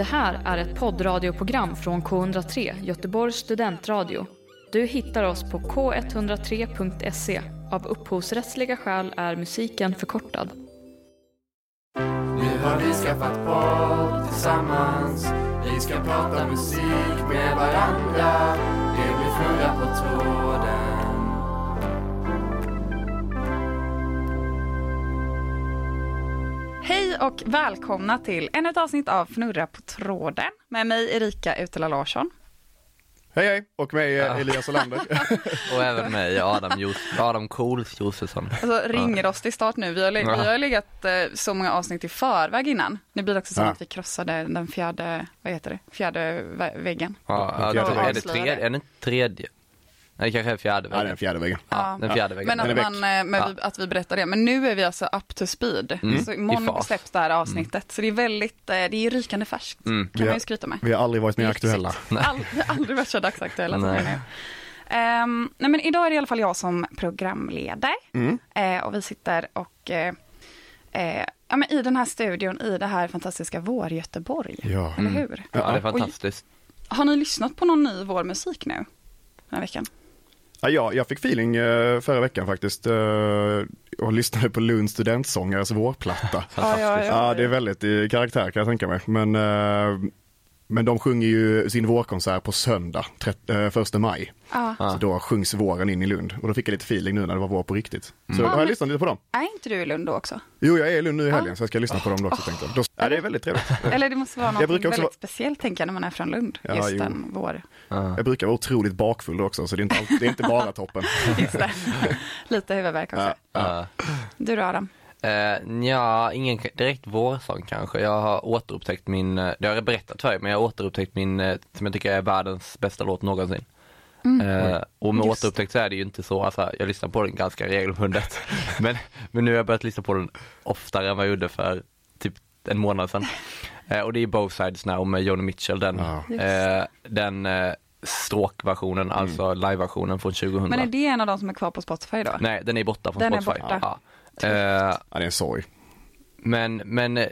Det här är ett poddradioprogram från K103, Göteborgs studentradio. Du hittar oss på k103.se. Av upphovsrättsliga skäl är musiken förkortad. Nu har vi skaffat podd tillsammans Vi ska prata musik med varandra Det blir Fnurra på tråden och välkomna till ännu ett avsnitt av Fnurra på tråden med mig Erika Utela Larsson. Hej hej, och mig eh, Elias Olander. Och även mig, Adam, Jos- Adam Cools Josefsson. Alltså ringrostig start nu. Vi har, vi har legat eh, så många avsnitt i förväg innan. Nu blir det också så Ja. att vi krossade den fjärde, vad heter det, fjärde vä- väggen. Ja, ja, fjärde är, det tredje, är det tredje? Nej, det kanske är fjärde Ja, det är den väggen. fjärde väggen. Ja, den fjärde väggen. Men att, man, eh, men Ja. vi, att vi berättar det. Men nu är vi alltså up to speed. Mm. Så I imorgon släpps det här avsnittet. Så det är väldigt, eh, det är rykande färskt. Mm. Kan man Ja. ju skryta med. Vi har aldrig varit mer aktuella. All, vi har aldrig varit så dagsaktuella som Nej. vi nu. Ehm, nej men idag är det i alla fall jag som programleder. Mm. Eh, och vi sitter och eh, eh, ja, men i den här studion i det här fantastiska Vår-Göteborg. Ja. Eller Mm. hur? Ja, det är fantastiskt. Har ni lyssnat på någon ny vårmusik nu? Den här veckan? Ja, jag, fick feeling eh, förra veckan faktiskt eh, och lyssnade på Lunds studentsångares vårplatta. Ja, ja, ja. Ja, det är väldigt i karaktär kan jag tänka mig. Men, eh, men de sjunger ju sin vårkonsert på söndag, 30, eh, första maj. Ja. Ja. Så då sjungs våren in i Lund. Och då fick jag lite feeling nu när det var vår på riktigt. Så Ja, har jag lyssnat lite på dem. Är inte du i Lund då också? Jo, jag är i Lund nu i helgen så jag ska lyssna på dem också tänkte jag. Då, ja, det är väldigt trevligt. Eller det måste vara något brukar väldigt vara- speciellt tänker jag när man är från Lund. Ja, Just jo. den vår. Ja. Jag brukar vara otroligt bakfull då också så det är inte, all- det är inte bara toppen. Just det. Lite huvudvärk också. Ja, ja. Du då Adam? Uh, ja, ingen direkt vårsång kanske. Jag har återupptäckt min, eh, det har jag berättat för er, men jag har återupptäckt min, eh, som jag tycker är världens bästa låt någonsin. Eh, och med Just. återupptäckt så är det ju inte så, alltså, jag lyssnar på den ganska regelbundet. men, men nu har jag börjat lyssna på den oftare än vad jag gjorde för typ en månad sedan. Eh, och det är Both Sides Now med Joni Mitchell, den, eh, den eh, stråkversionen, alltså liveversionen från 2000. Men är det en av de som är kvar på Spotify då? Nej, den är borta från Den är Spotify. borta. Ja. Eh, ja, det är en sorg. men, men eh,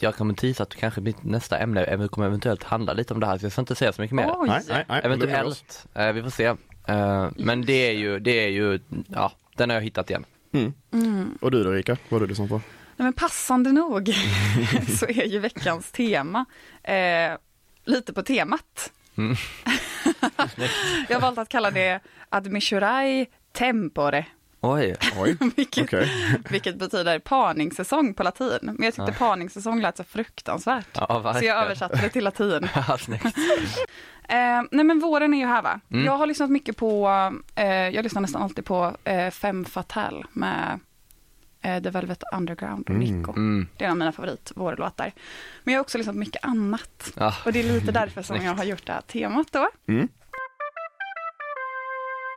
jag kommer tisa att kanske mitt nästa ämne kommer eventuellt handla lite om det här, så jag ska inte säga så mycket mer. Oj. Nej, nej, nej. Eventuellt, eh, vi får se. Eh, men det är ju, det är ju, ja, den har jag hittat igen. Mm. Och du då Rika, vad har du lyssnat på? Nej, men passande nog så är ju veckans tema eh, lite på temat. Mm. Jag har valt att kalla det admissurai tempore, Oj, Oj, vilket, okej. vilket betyder parningssäsong på latin. Men jag tyckte parningssäsong lät så fruktansvärt. ja Så jag översatte det till latin. Ja. Eh, nej men våren är ju här va. Mm. Jag har lyssnat mycket på, eh, jag lyssnar nästan alltid på eh, Femme Fatale med eh, The Velvet Underground och Nico. Mm. Det är en av mina favoritvårlåtar. Men jag har också lyssnat mycket annat. Ja. Och det är lite därför som jag har gjort det här temat då. Mm.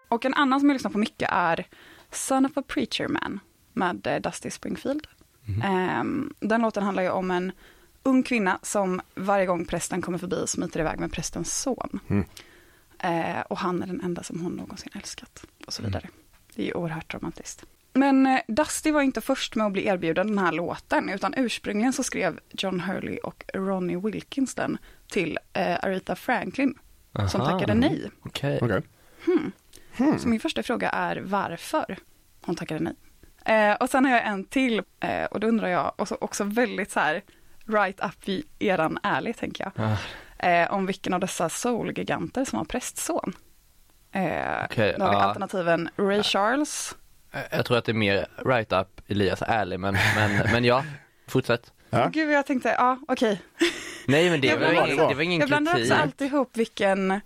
Och en annan som jag lyssnar på mycket är Son of a Preacher Man med eh, Dusty Springfield. Ehm, den låten handlar ju om en ung kvinna som varje gång prästen kommer förbi smiter iväg med prästens son. Mm. Eh, och han är den enda som hon någonsin älskat. Och så vidare. Det är ju oerhört romantiskt. Men eh, Dusty var inte först med att bli erbjuden den här låten, utan ursprungligen så skrev John Hurley och Ronnie Wilkins den till eh, Aretha Franklin, som Aha. tackade nej. Okej. Okej. Så min första fråga är varför hon tackade nej. Eh, och sen har jag en till, eh, och då undrar jag, och så också väldigt så här, right up i eran ärlig tänker jag, Ah, eh, om vilken av dessa soulgiganter som har prästson. Eh, Okej, då har vi ja. alternativen Ray Charles, Eh, Jag tror att det är mer right up Elias ärlig, men, men, men ja, fortsätt. Ja. Gud, jag tänkte, ja okej. Nej men det Jag var, blandar- ingen, det var ingen Jag blandar kritik. också alltid ihop vilken,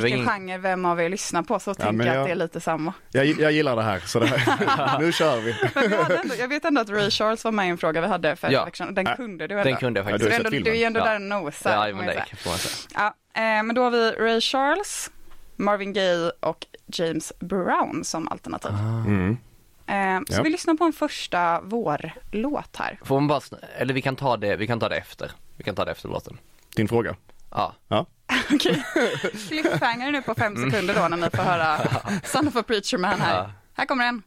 vilken ingen- genre vem av er lyssnar på, så tänker men jag att det är lite samma. Jag, jag gillar det här, så det här. nu kör vi. Ändå, jag vet ändå att Ray Charles var med i en fråga vi hade för Ja. den Ja. kunde du ändå. Den kunde jag Ja, faktiskt. har du, är ändå, du är ändå Ja. där och nosar. Ja, men det. Ja, eh, men då har vi Ray Charles, Marvin Gaye och James Brown som alternativ. Mm. Eh, så Ja. vi lyssnar på en första vårlåt här. Får man bara, eller vi kan ta det, vi kan ta det efter. Vi kan ta det efter låten. Din fråga. Ja. Ja. Okej, cliffhanger nu på fem sekunder då när ni får höra Son of a Preacher Man här. Ja. Här kommer den.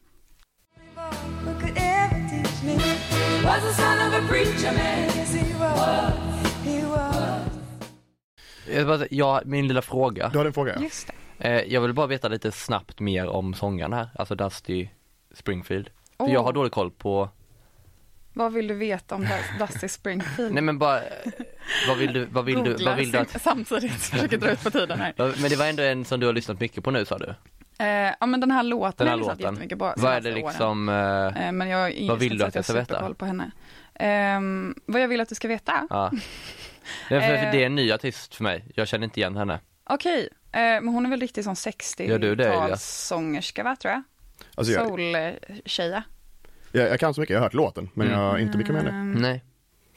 Jag, bara, ja, min lilla fråga. Du hade en fråga. Just det. Eh, jag vill bara veta lite snabbt mer om sångaren här, alltså Dusty Springfield. För jag har dålig koll på, Vad vill du veta om Dust- Dusty Springfield? nej men bara, eh, vad vill du, vad vill du, vad vill du att, Samtidigt försöker dra ut på tiden här. men det var ändå en som du har lyssnat mycket på nu sa du? Eh, ja men den här låten Den här har jag lyssnat låten. jättemycket på Vad är det liksom, eh, Eh, Men jag ingen Vad vill du att jag ska veta? på henne. Ehm, vad jag vill att du ska veta? ja. Det är, Eh. det är en ny artist för mig, jag känner inte igen henne. Okej, eh, men hon är väl riktigt Elias? 60-talssångerska va, tror jag? Alltså, jag, Soul-tjeja. Jag, jag kan så mycket, jag har hört låten men Mm. jag har inte mycket med det. Ehm, Nej.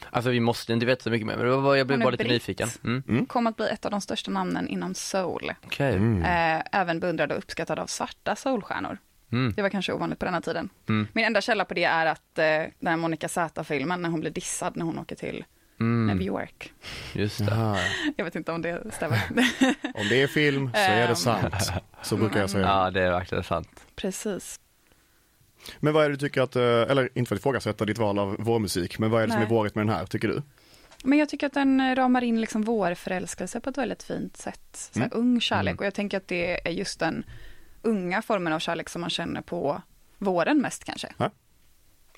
Alltså vi måste inte veta så mycket mer, men det var jag blev Hon är bara lite britt. nyfiken. Mm. Kom att bli ett av de största namnen inom soul. Okej. Mm. Eh, även beundrad och uppskattad av svarta soulstjärnor. Mm. Det var kanske ovanligt på den här tiden. Mm. Min enda källa på det är att eh, den här Monica Z-filmen när hon blir dissad när hon åker till New Mm. York. Just det. Jag vet inte om det stämmer. Om det är film så är det Ehm. sant. Så brukar jag säga. Ja, det är verkligen sant. Precis. Men vad är det du tycker att, eh, eller inte för att ifrågasätta ditt val av vår musik, men vad är det som är Nej. vårigt med den här, tycker du? Men jag tycker att den ramar in liksom vår förälskelse på ett väldigt fint sätt. Så Mm. Ung kärlek Mm. och jag tänker att det är just den unga formen av kärlek som man känner på våren mest kanske. Ja.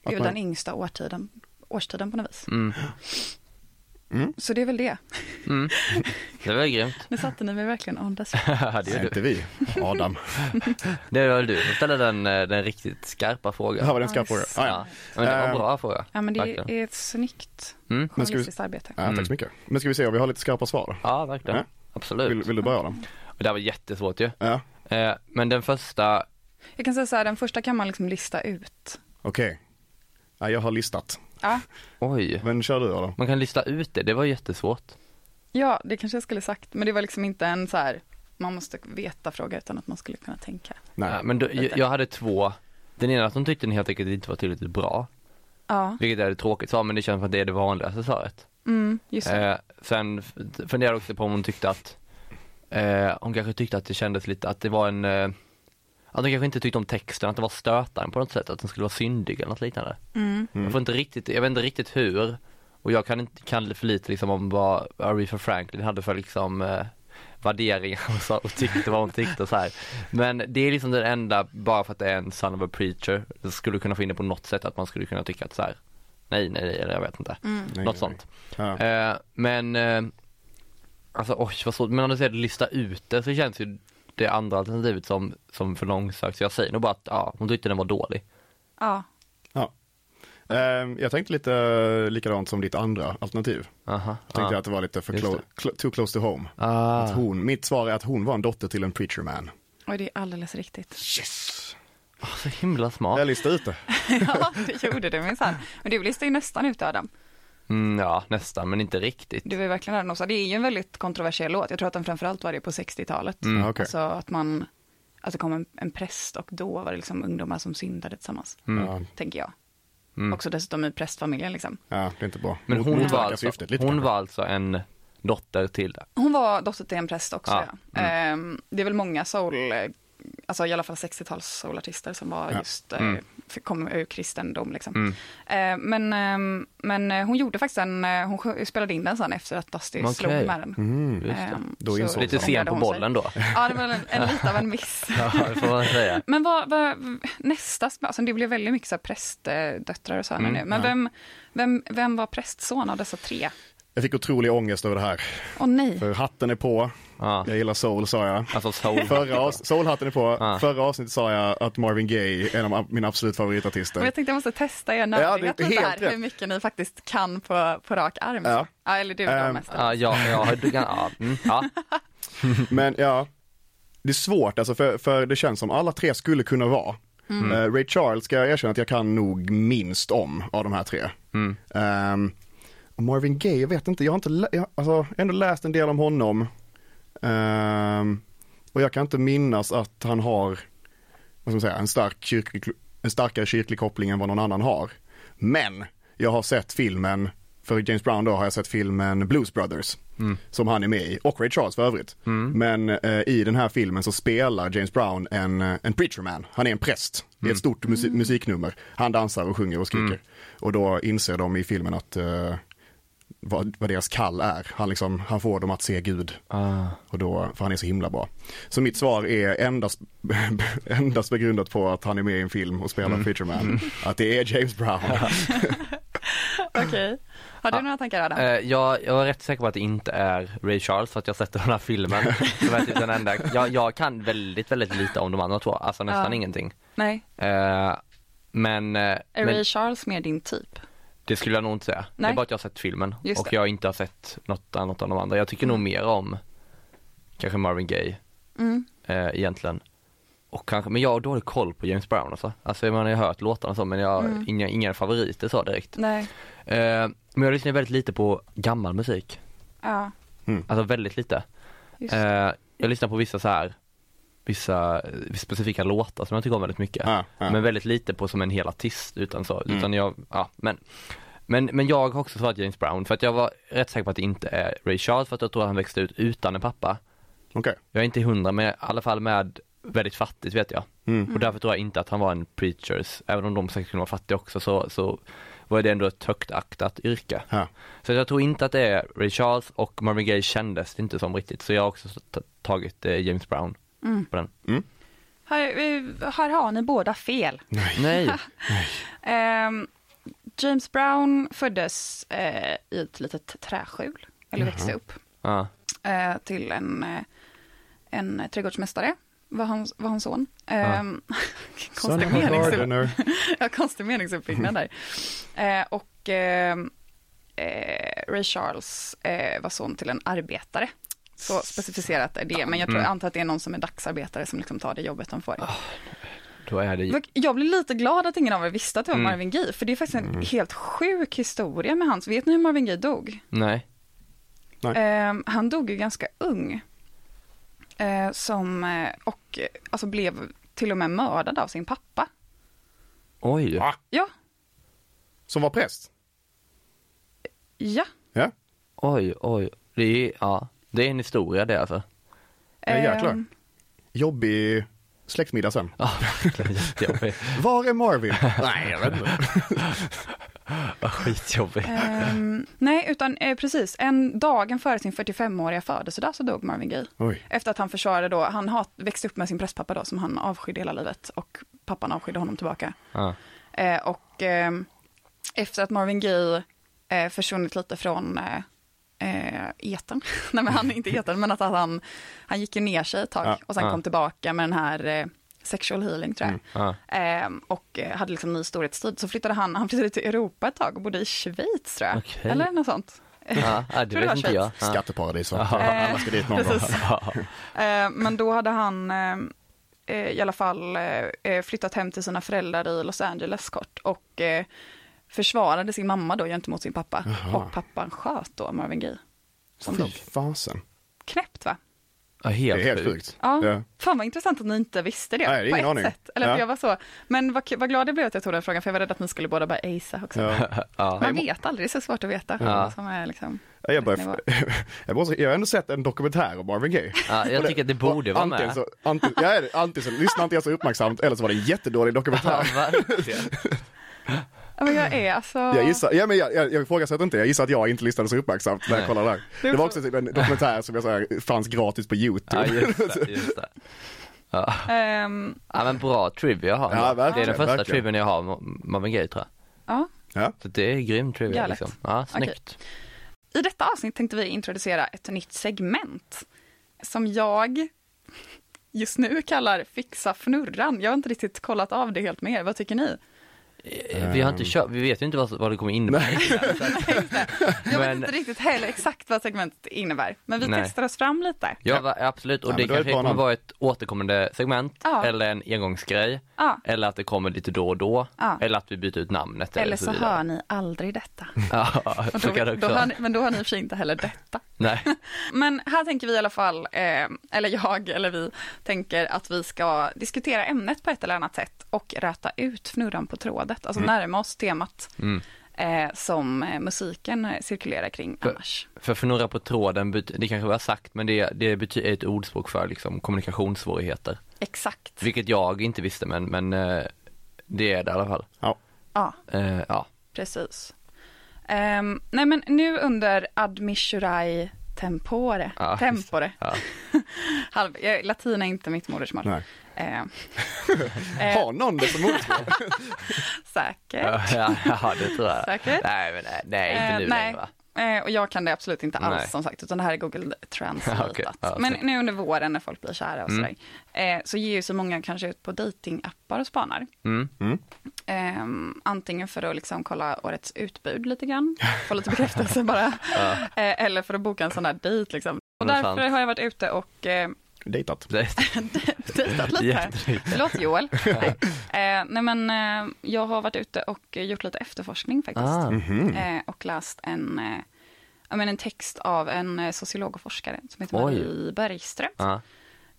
Det är man- den yngsta årtiden, årstiden på något vis. Mm. Så det är väl det. Mm. Det var grymt. Nu satte ni mig verkligen on the spot. Ja, det är du. inte vi. Adam. Det var du som ställde den, eh, den riktigt skarpa frågan. Här var den Ja, skarp fråga. just Ah, ja. Ja, men det var en Eh, bra fråga. Ja men det Verkligen. är ett snyggt Mm. Men ska vi- journalistiskt arbete. Ja, Mm. tack så mycket. Men ska vi se om vi har lite skarpa svar? Ja, verkligen. Ja. Absolut. Vill, vill du börja? Och det här var jättesvårt ju. Ja, Eh, Men den första, Jag kan säga så här, den första kan man liksom lista ut. okej. Ja, jag har listat. Ja, oj. Men kör du då? Man kan lista ut det, det var jättesvårt. ja det kanske jag skulle sagt. Men det var liksom inte en så här, man måste veta fråga utan att man skulle kunna tänka. Nej. Men då, jag, jag hade två. Den ena att hon tyckte den helt enkelt inte var tillräckligt bra. Ja, Vilket är det tråkigt svar, men det känns som att det är det vanligaste svaret. mm, just det. Eh, sen funderade jag också på om hon tyckte att, eh, hon kanske tyckte att det kändes lite, att det var en, eh, att hon kanske inte tyckte om texten, att det var stötande på något sätt, att den skulle vara syndig eller något liknande. Mm. Jag får inte riktigt, jag vet inte riktigt hur, och jag kan inte, kan för lite liksom om vad Aretha Franklin hade för liksom eh, värderingar och, så, och tyckte vad hon tyckte och så här. Men det är liksom den enda, bara för att det är en son of a preacher, så skulle kunna få in det på något sätt att man skulle kunna tycka att så här, nej, nej, nej, eller jag vet inte. Mm. Nej, Något nej, sånt. Ja. Eh, men, eh, alltså oj vad svårt, men om du säger lista ut det så känns ju det andra alternativet som, som för långsökt. Så jag säger nog bara att ja, hon tyckte den var dålig. Ja, Ehm, Jag tänkte lite likadant som ditt andra alternativ. Aha, Jag tänkte ah. att det var lite för clo- cl- too close to home. Ah. Att hon, mitt svar är att hon var en dotter till en preacher man. och det är alldeles riktigt. Yes! Ah, så himla smart. Jag listade ut det. ja, det gjorde du minsann. Men du listade ju nästan ut Adam. Mm, ja, nästan, men inte riktigt. Du var ju verkligen där. Det är ju en väldigt kontroversiell låt. Jag tror att den framförallt var det på 60-talet. Mm. Okej. Alltså att man, att det kom en, en präst och då var det liksom ungdomar som syndade tillsammans, Mm. Tänker jag. Mm. Också dessutom i prästfamiljen liksom. ja, det är inte bra. Men hon var, alltså, syftet lite hon kanske. var alltså en dotter till Hon var dotter till en präst också. Ja, Ja. Ehm, det är väl många soul, alltså i alla fall 60-tals soulartister som var Ja. just, eh, Mm. F- kom ur kristendom liksom. Mm. Eh, men, ehm, men eh, hon gjorde faktiskt en, eh, hon spelade in den sen efter att Dusty Okej. slog med den. Mm. Just det. Ehm, Då så insåg Lite sen på sig. bollen då. Ja, det var en, en lite av en miss. Ja, det får man säga. Men vad, vad nästa, alltså det blev väldigt mycket så här prästdöttrar och här Mm, nu. Men ja. vem, vem, vem var prästson av dessa tre? Jag fick otrolig ångest över det här. Åh nej. För hatten är på, Ja, jag gillar soul sa jag. alltså soul. Förra avs- soulhatten är på, Ja. förra avsnittet sa jag att Marvin Gaye är en av mina absolut Men favoritartister. jag tänkte jag måste testa er Ja, nördighet det är lite helt här, rätt. hur mycket ni faktiskt kan på, på rak arm. Ja. Ja, eller du då Ehm, mest. Ja, ja, ja, du kan, ja, mm, ja. Men ja, det är svårt alltså för, för det känns som alla tre skulle kunna vara. Mm. Eh, Ray Charles ska jag erkänna att jag kan nog minst om av de här tre. Mm. Ehm, och Marvin Gaye, jag vet inte, jag har inte lä- jag, alltså, ändå läst en del om honom. Ehm, och jag kan inte minnas att han har, vad ska man säga, en, stark kyrklig, en starkare kyrklig koppling än vad någon annan har. Men jag har sett filmen, för James Brown då har jag sett filmen Blues Brothers. Mm. Som han är med i, och Ray Charles för övrigt. Mm. Men eh, i den här filmen så spelar James Brown en, eh, en preacher man. Han är en präst. Det är ett stort musi- musiknummer. Han dansar och sjunger och skriker. Mm. Och då inser de i filmen att eh, vad, vad deras kall är. Han, liksom, han får dem att se Gud Ah. och då, för han är så himla bra. Så mitt svar är endast, endast begrundat på att han är med i en film och spelar Mm. Feature Man. Att det är James Brown. Okej. Har du några tankar Adam? Eh, jag, jag är rätt säker på att det inte är Ray Charles för att jag sett den här filmen. Som är typ den enda. Jag, jag kan väldigt, väldigt lite om de andra två, alltså nästan Ja. ingenting. Nej. Eh, men, eh, Är men Ray Charles mer din typ? Det skulle jag nog inte säga. Det Nej. är bara att jag har sett filmen Just och det. jag inte har sett något annat av de andra. Jag tycker nog mer om kanske Marvin Gaye Mm. eh, egentligen. Och kanske, men jag har dålig koll på James Brown alltså. Alltså man har ju hört låtarna och så men jag har Mm. inga, inga favoriter så direkt. Nej. Eh, men jag lyssnar väldigt lite på gammal musik. Ja, Alltså väldigt lite. just Eh, jag lyssnar på vissa så här vissa eh, specifika låtar som jag tycker om väldigt mycket. Ja, ja. Men väldigt lite på som en hel artist utan så, Mm. utan jag, ja men men, men jag har också svarat James Brown för att jag var rätt säker på att det inte är Ray Charles för att jag tror att han växte ut utan en pappa. Okej. Jag är inte hundra men i alla fall med väldigt fattigt vet jag. Mm. Och därför tror jag inte att han var en preachers, även om de säkert kunde vara fattiga också så, så var det ändå ett högt aktat yrke. Ja. Så jag tror inte att det är Ray Charles och Marvin Gaye kändes inte som riktigt så jag har också tagit eh, James Brown Mm. på den. Här, eh, här har ni båda fel. Nej, Ehm, James Brown föddes eh, i ett litet träskjul, eller växte upp, ja, eh, till en, eh, en trädgårdsmästare, var hans, var hans son. Ehm, Son konstig, meningsupp, ja, konstig meningsuppbyggnad där. Eh, och ehm, eh, Ray Charles eh, var son till en arbetare. Så specificerat är det, men jag tror, Mm. jag antar att det är någon som är dagsarbetare som liksom tar det jobbet de får. då är det Jag blir lite glad att ingen av er visste att det var Mm. Marvin Gaye, för det är faktiskt en helt sjuk historia med hans. Vet ni hur Marvin Gaye dog? Nej, Eh, han dog ju ganska ung. Eh, som, eh, och eh, alltså blev till och med mördad av sin pappa. oj, Va? Ja, Som var präst? ja. Ja. oj, oj, det är, ja, det är en historia det alltså. Ja, jäklar. Ehm, Jobbig släktmiddag sen. Ja, verkligen jättejobbigt. Var är Marvin? Nej, jag vet inte. Vad Skitjobbigt. ehm, nej, utan eh, precis, en dagen före sin 45-åriga födelsedag så dog Marvin Gaye. Oj. Efter att han försvarade då, han hat, växte upp med sin prästpappa då som han avskydde hela livet och pappan avskydde honom tillbaka. Ja. Eh, och eh, efter att Marvin Gaye eh, försvunnit lite från eh, etern, nej men han är inte etern, men att han, han gick ju ner sig ett tag Ja, och sen ja. kom tillbaka med den här eh, sexual healing tror jag. Ja. Eh, och eh, hade liksom ny storhetstid. Så flyttade han, han flyttade till Europa ett tag och bodde i Schweiz tror jag. Okej. Eller något sånt. Ja, Tror det var vet inte jag. Ja. Skatteparadis. Ja. Alla ska dit någon gång. Precis. Eh, men då hade han eh, eh, i alla fall eh, eh, flyttat hem till sina föräldrar i Los Angeles kort och eh, försvarade sin mamma då gentemot sin pappa. Jaha. Och pappan sköt då Marvin Gaye. Som Fy dog. fasen. Knäppt va? Ja, Det helt, är helt sjukt. Ja. Ja. Fan vad intressant att ni inte visste det. Nej, det är på ingen ett aning. sätt. Eller Ja. jag var så. Men vad, vad glad jag blev att jag tog den frågan för jag var rädd att ni skulle båda bara acea också. Ja. Ja. Man vet aldrig, det är så svårt att veta. Ja. Som är liksom, Ja, Jag, börjar, jag, måste, jag har ändå sett en dokumentär om Marvin Gaye. Ja, jag tycker att det borde vara antingen med. Så, antingen, ja, antingen så lyssnar inte jag så uppmärksamt eller så var det en jättedålig Ja, dokumentär. ja, men jag är alltså. Jag gissar, ja, men jag, jag, jag ifrågasätter inte, jag gissar att jag inte lyssnade så uppmärksamt när jag kollade där. Det var också typ en dokumentär som jag så här, fanns gratis på YouTube. Ja, just det. Just det. Ja. ehm, ja, men bra trivia har Ja. Det är den första verkligen. trivian jag har Marvin Gaye tror jag. ja. Ja. Så det är grym trivia liksom. Ja, snyggt. I detta avsnitt tänkte vi introducera ett nytt segment som jag just nu kallar Fixa fnurran. Jag har inte riktigt kollat av det helt med er. Vad tycker ni? Vi har inte kört, vi vet ju inte vad, vad det kommer innebära. Jag vet inte riktigt heller exakt vad segmentet innebär, men vi Nej. testar oss fram lite. Ja, absolut. Och Ja, det kanske kommer vara ett återkommande segment, Ja. eller en engångsgrej, Ja. eller att det kommer lite då och då, Ja. eller att vi byter ut namnet. Eller så vidare. hör ni aldrig detta. Ja, så då, kan det också ni, men då har ni i och för sig inte heller detta. Nej. Men här tänker vi i alla fall, eh, eller jag eller vi, tänker att vi ska diskutera ämnet på ett eller annat sätt och räta ut fnurran på trådet, alltså närma oss temat Mm. Eh, som eh, musiken eh, cirkulerar kring För- annars. För fnurra på tråden, det kanske vi har sagt, men det, det betyder ett ordspråk för liksom kommunikationssvårigheter. Exakt. Vilket jag inte visste, men, men eh, det är det i alla fall. Ja, Eh, ja. precis. Ehm, nej men nu under admissurai tempore, Ja, tempore. Ja. Halv, latin är inte mitt modersmål. Nej. Ehm, eh, Har någon det som modersmål? säkert. Ja, det tror jag. Säkert. Nej, men nej, nej inte Eh, nu nej. längre va? Eh, och jag kan det absolut inte alls Nej. som sagt, utan det här är Google Translate. Okej, ja, Men nu under våren när folk blir kära och Mm. sådär, eh, så ger ju så många kanske ut på datingappar och spanar. Mm. Ehm, antingen för att liksom kolla årets utbud lite grann, få lite bekräftelse bara, eh, eller för att boka en sån där dejt liksom. Och därför har jag varit ute och eh, Dejtat. Det- dejtat lite. Förlåt Joel. nej. Eh, nej men eh, jag har varit ute och gjort lite efterforskning faktiskt. Ah. Mhm. Eh, och läst en, eh, men en text av en eh, sociolog och forskare som heter Oj. Marie Bergström. Ja.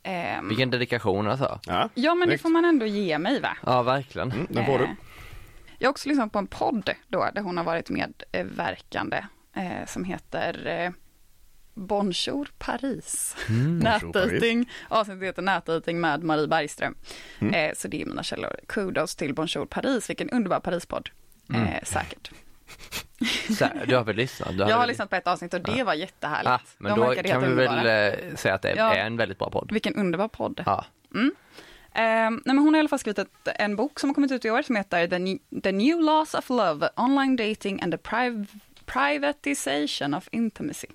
Ehm, Vilken dedikation alltså. Ja, ja men det snyggt. får man ändå ge mig va? Ja, verkligen. Mm, den får du. Eh, Jag har också lyssnat på en podd då, där hon har varit medverkande, eh, som heter eh, Bonjour Paris. Mm. Nätdejting. Avsnittet heter Nätdejting med Marie Bergström. Mm. Eh, så det är mina källor. Kudos till Bonjour Paris, vilken underbar Parispodd. Mm. Eh, säkert. Så, du har väl lyssnat? Du Jag har väl- lyssat på ett avsnitt och det var jättehärligt. Ah, men De då kan vi underbara. väl eh, säga att det är, Ja. är en väldigt bra podd. Vilken underbar podd. Ja. Eh, nej, men hon har i alla fall skrivit ett, en bok som har kommit ut i år som heter The, New- The New Laws of Love, Online Dating and the Priv- Privatization of Intimacy.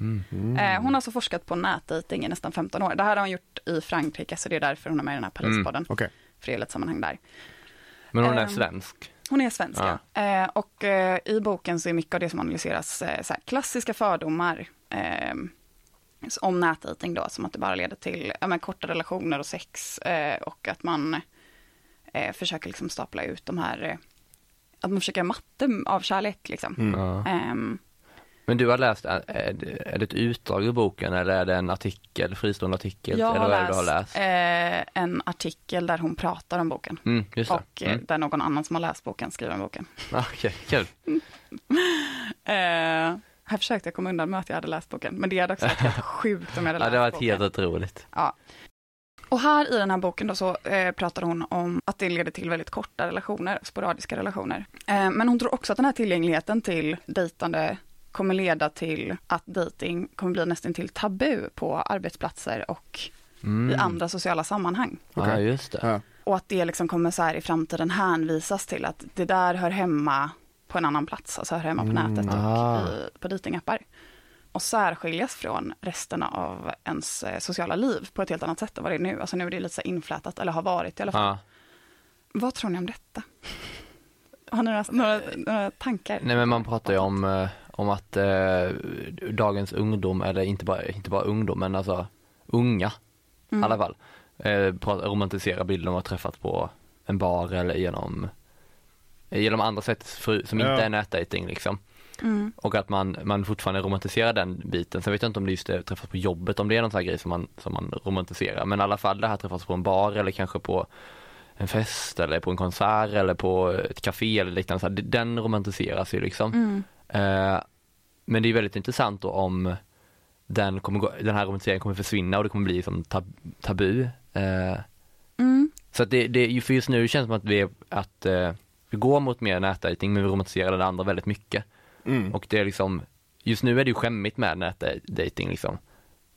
Mm. Eh, hon har alltså forskat på nätdating i nästan 15 år. Det här har hon gjort i Frankrike, så det är därför hon är med i den här Parispodden. Okej. För det är ett sammanhang där. Men hon är Ehm, svensk. Hon är svensk, ja. Eh, och eh, i boken så är mycket av det som analyseras eh, så klassiska fördomar eh, om nätdejting då, som att det bara leder till ja, korta relationer och sex eh, och att man eh, försöker liksom stapla ut de här, eh, att man försöker matte av kärlek liksom. Mm. Ja. Men du har läst, är det ett utdrag ur boken eller är det en artikel, fristående artikel? jag eller har läst, du har läst? Eh, en artikel där hon pratar om boken. Mm. Och eh, Mm. där någon annan som har läst boken skriver om boken. Ah, Okej, kul. Eh, här försökte jag komma undan med att jag hade läst boken, men det hade också varit helt sjukt om jag hade Ja, läst det har varit boken. helt otroligt. Ja. Och här i den här boken då så eh, pratar hon om att det leder till väldigt korta relationer, sporadiska relationer. Eh, men hon tror också att den här tillgängligheten till dejtande kommer leda till att dating kommer bli nästan till tabu på arbetsplatser och Mm. i andra sociala sammanhang. Ja, Okej. just det. Ja. Och att det liksom kommer så här i framtiden hänvisas till att det där hör hemma på en annan plats, alltså hör hemma på Mm. nätet och Ah. i, på datingappar. Och särskiljas från resten av ens eh, sociala liv på ett helt annat sätt än vad det är nu. Alltså nu är det lite så inflätat, eller har varit i alla fall. Ja. Vad tror ni om detta? Har ni några, några, några tankar? Nej men man pratar ju om, eh, om att eh, dagens ungdom, eller inte bara, inte bara ungdom men alltså unga Mm. i alla fall, eh, pratar, romantiserar bilden av att ha träffat på en bar eller genom, genom andra sätt för, som inte Ja. är nätdating liksom. Mm. Och att man, man fortfarande romantiserar den biten. Sen vet jag inte om det just är träffas på jobbet, om det är någon sån här grej som man, som man romantiserar. Men i alla fall det här träffas på en bar eller kanske på en fest eller på en konsert eller på ett café eller liknande. Så här, den romantiseras ju liksom. Mm. Eh, men det är väldigt intressant då om den, kommer gå, den här romantiseringen kommer försvinna och det kommer bli som tab, tabu. Eh, Mm. så att det, det, för just nu känns det som att vi, är- att, eh, vi går mot mer nätdating men vi romantiserar det andra väldigt mycket. Mm. Och det är liksom, just nu är det ju skämmigt med nätdating liksom.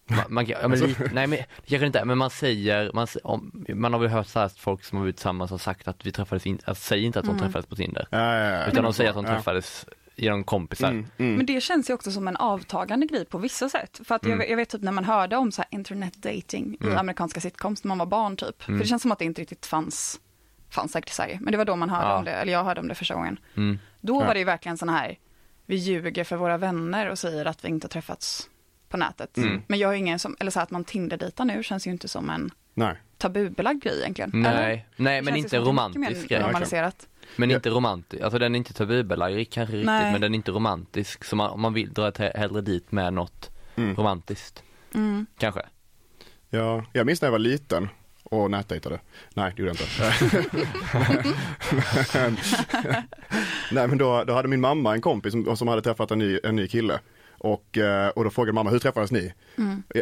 Man, man, ja, men, lite, nej men kanske inte men man säger, man, om, man har väl hört så här att folk som har blivit tillsammans har sagt att vi träffades inte, alltså, säg inte att de Mm. träffades på Tinder. Ja, ja, ja. Utan de säger att de Ja. träffades genom kompisar. Mm, mm. Men det känns ju också som en avtagande grej på vissa sätt. För att jag, Mm. jag vet typ när man hörde om så här internet dating i Mm. amerikanska sitcoms när man var barn typ. Mm. För det känns som att det inte riktigt fanns, fanns säkert i Sverige. Men det var då man hörde Ja. om det, eller jag hörde om det första gången. Mm. Då Ja. var det ju verkligen sån här, vi ljuger för våra vänner och säger att vi inte har träffats på nätet. Mm. Men jag är ingen som, eller så här att man Tinder-dejtar nu känns ju inte som en Nej. tabubelagd grej egentligen. Eller? Nej, nej men inte romantisk grej. Normaliserat. Men inte romantisk, alltså den är inte tabubelagd kanske riktigt Nej. men den är inte romantisk. Så man, man vill dra hellre dit med något Mm. romantiskt, Mm. kanske. Ja, jag minns när jag var liten och nätdejtade. Nej, det gjorde jag inte. nej, men då, då hade min mamma en kompis som, som hade träffat en ny, en ny kille. Och, eh, och då frågade mamma, hur träffades ni?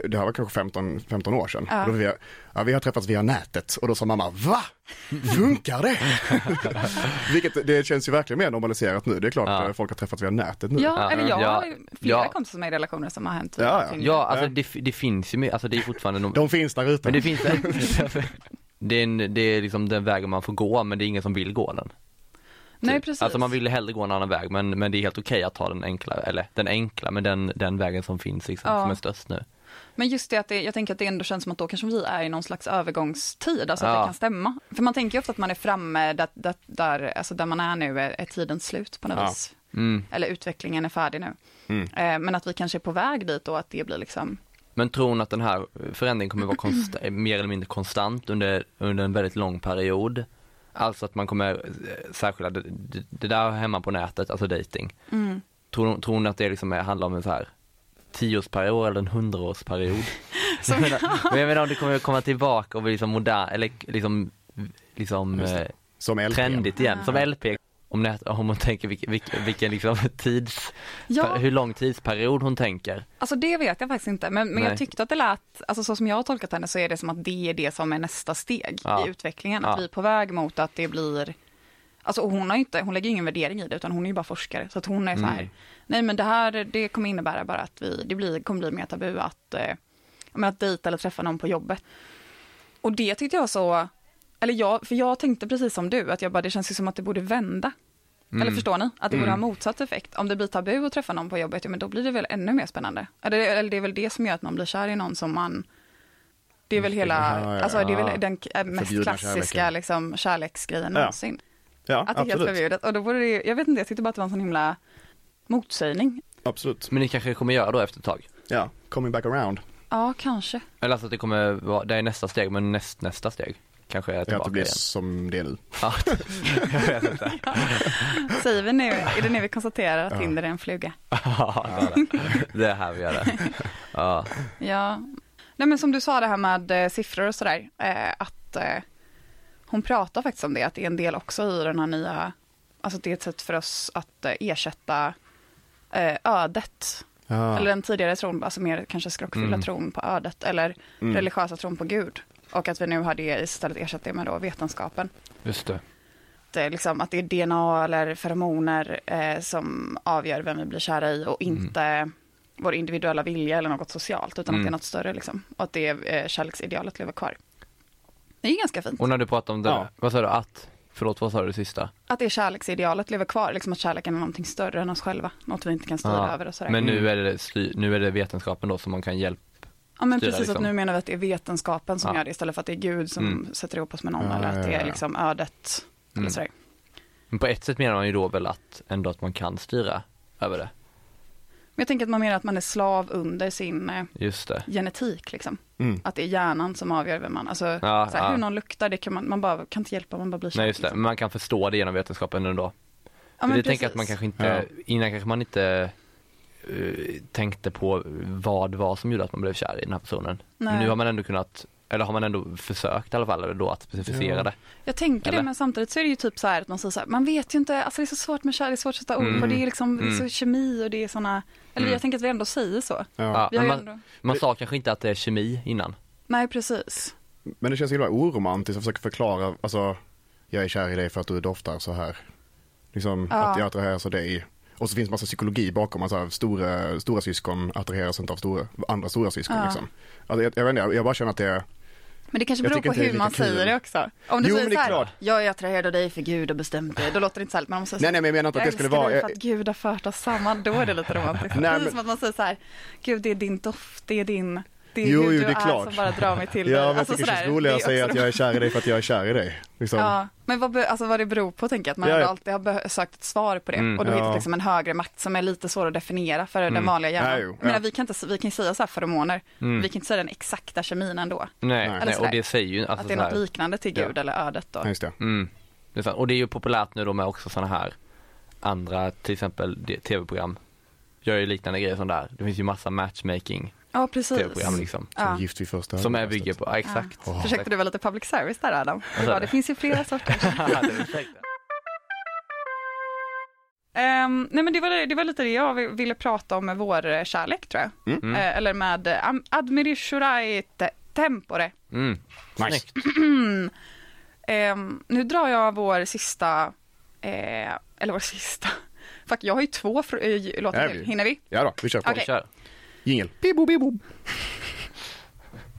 Det här var kanske 15, 15 år sedan. Mm. Ja. Och då vi, ja, vi har träffats via nätet. Och då sa mamma, va? Funkar det? Vilket det känns ju verkligen mer normaliserat nu. Det är klart Ja. att folk har träffats via nätet nu. Ja, eller jag ja, har ju flera ja. kompisar som är i relationer som har hänt. Ja, ja. alltså Ja. det, det finns ju, alltså det är fortfarande De finns där ute. Men det finns det är, en, det är liksom den vägen man får gå men det är ingen som vill gå den. Nej, Typ. precis. Alltså man vill hellre gå en annan väg men, men det är helt okej att ta den enkla, eller den enkla men den, den vägen som finns liksom, Ja. som är störst nu. Men just det att det, jag tänker att det ändå känns som att då kanske vi är i någon slags övergångstid, alltså att Ja. det kan stämma. För man tänker ju ofta att man är framme där, där, där, alltså där man är nu är, är tidens slut på något Ja. vis. Mm. Eller utvecklingen är färdig nu. Mm. Eh, men att vi kanske är på väg dit och att det blir liksom, Men tror ni att den här förändringen kommer vara konst, mer eller mindre konstant under, under en väldigt lång period? Alltså att man kommer eh, särskilja det, det, där hemma på nätet, alltså dating. mm. Tror, tror ni att det liksom är, handlar om en så här tioårsperiod eller en hundraårsperiod? Jag menar- Men jag menar om det kommer komma tillbaka och bli liksom modern, eller liksom, liksom eh, Som LP. trendigt igen, Ah. som LP. Om, nät, om hon tänker vilken, vilken, vilken liksom tids, ja, hur lång tidsperiod hon tänker. alltså det vet jag faktiskt inte, men, men Nej. jag tyckte att det lät, alltså så som jag har tolkat henne så är det som att det är det som är nästa steg Ja. i utvecklingen, Ja. att vi är på väg mot att det blir Alltså hon har inte, hon lägger ingen värdering i det utan hon är ju bara forskare. Så att hon är så här, Mm. nej men det här, det kommer innebära bara att vi, det blir, kommer bli mer tabu att, eh, att dejta eller träffa någon på jobbet. Och det tyckte jag så, eller jag, för jag tänkte precis som du, att jag bara, det känns ju som att det borde vända. Mm. Eller förstår ni? Att det borde ha Mm. motsatt effekt. Om det blir tabu att träffa någon på jobbet, ja men då blir det väl ännu mer spännande. Eller, eller det är väl det som gör att man blir kär i någon som man det är väl hela, Ja, ja, alltså det är ja. väl den k- mest klassiska liksom, kärleksgrejen Ja. någonsin. Ja, Att det är helt förbjudet. Och då borde det, jag vet inte, jag tyckte bara att det var en sån himla motsägning. absolut. Men ni kanske kommer göra då efter ett tag? Ja, coming back around. Ja, kanske. Eller alltså att det kommer vara, det är nästa steg men näst, nästa steg kanske är att tillbaka det blir igen. som det är nu. Ja, jag vet inte. Säger vi nu, är det nu vi konstaterar att Ja. Tinder är en fluga? Ja, det är här vi gör det. Ja. Ja. Nej men som du sa det här med eh, siffror och sådär, eh, att eh, hon pratar faktiskt om det, att det är en del också i den här nya, alltså det är ett sätt för oss att ersätta ödet, Ja. eller den tidigare tron, alltså mer kanske skrockfyllda Mm. tron på ödet, eller Mm. religiösa tron på Gud. Och att vi nu har det istället ersatt det med då vetenskapen. Just det. Att, liksom, att det är DNA eller feromoner eh, som avgör vem vi blir kära i och inte vår individuella vilja eller något socialt, utan att Mm. det är något större liksom. Och att det eh, kärleksidealet lever kvar. Det är ganska fint. Och när du pratar om det, Ja. vad sa du att? Förlåt, vad sa du det sista? Att det kärleksidealet lever kvar, liksom att kärleken är någonting större än oss själva. Något vi inte kan styra Ja. över och sådär. Men Mm. nu är, det, nu är det vetenskapen då som man kan hjälpa. Ja men precis, liksom. att nu menar vi att det är vetenskapen som Ja. gör det istället för att det är Gud som Mm. sätter ihop oss med någon Ja, eller att det är liksom ödet. Eller Mm. sådär. Men på ett sätt menar man ju då väl att ändå att man kan styra över det. Men jag tänker att man menar att man är slav under sin eh, Just det. genetik liksom. Mm. Att det är hjärnan som avgör vem man, alltså Ja, så här, ja. hur någon luktar, det kan man, man bara kan inte hjälpa, man bara blir kär. Nej just det, liksom. men man kan förstå det genom vetenskapen ändå. Ja, men det tänker jag att man kanske inte, Ja. innan kanske man inte tänkte på vad det var som gjorde att man blev kär i den här personen. Nej. nu har man ändå kunnat, eller har man ändå försökt i alla fall då att specificera Ja. det. Jag tänker Eller? det, men samtidigt så är det ju typ så här att man säger så här, man vet ju inte, alltså det är så svårt med kärlek, svårt att sätta ord Mm. på, det är liksom det är så Mm. kemi och det är sådana, eller Mm. jag tänker att vi ändå säger så. Ja. Man, ändå, man sa kanske inte att det är kemi innan. nej precis. Men det känns himla oromantiskt att försöka förklara, alltså jag är kär i dig för att du doftar så här. Liksom Ja. att jag attraheras av dig. Och så finns det massa psykologi bakom, alltså stora, stora syskon attraheras inte av stora, andra stora syskon Ja. liksom. Alltså, jag, jag vet inte, jag bara känner att det är, Men det kanske Jag beror på det är hur man kul. säger det också. Om du Jo, säger det är så här, jag är attraherad av dig för Gud har bestämt det, då låter det inte så här, men man säger så nej nej men jag menar inte att jag det skulle vara, dig för att Gud har fört oss samman, då är det lite romantiskt. Nej, men- som att man säger så här, Gud det är din doft, det är din, det är Jo, hur jo, du det är klart. som bara drar mig till ja dig. men jag Alltså tycker det sådär, känns roligare att säga att jag är kär i dig för att jag är kär i dig. Liksom. Ja, men vad, alltså vad det beror på tänker jag, att man Ja, ja. alltid har sökt ett svar på det Mm. och då Ja. hittat liksom en högre makt som är lite svår att definiera för den Mm. vanliga hjärnan. Ja, jo, Jag menar, ja. vi kan inte, vi kan ju säga så här feromoner, Mm. vi kan inte säga den exakta kemin ändå, Nej, Nej. nej, och det säger ju alltså att det är något liknande till Ja. Gud eller ödet då. Ja, Just det. mm, det är sant. Och det är ju populärt nu då med också sådana här andra, till exempel tv-program. Gör ju liknande grejer som där. Det finns ju massa matchmaking Ja, precis. tv-program liksom. Som Ja. gift vid första Som är bygger på, ja, exakt. Ja. Försökte du vara lite public service där Adam? du? det finns ju flera sorter. Ehm, nej men det var, det var lite det jag ville prata om med vår eh, kärlek tror jag. Mm. Eh, eller med eh, am- Admirishurai te- tempore. Mm. Nice. Snyggt. Ehm, nu drar jag vår sista, eh, eller vår sista. Fuck, jag har ju två eh, låtar till. vi? Hinner vi? Ja då, vi kör på. Okej. Kör. Jingel. Bibo, bibo.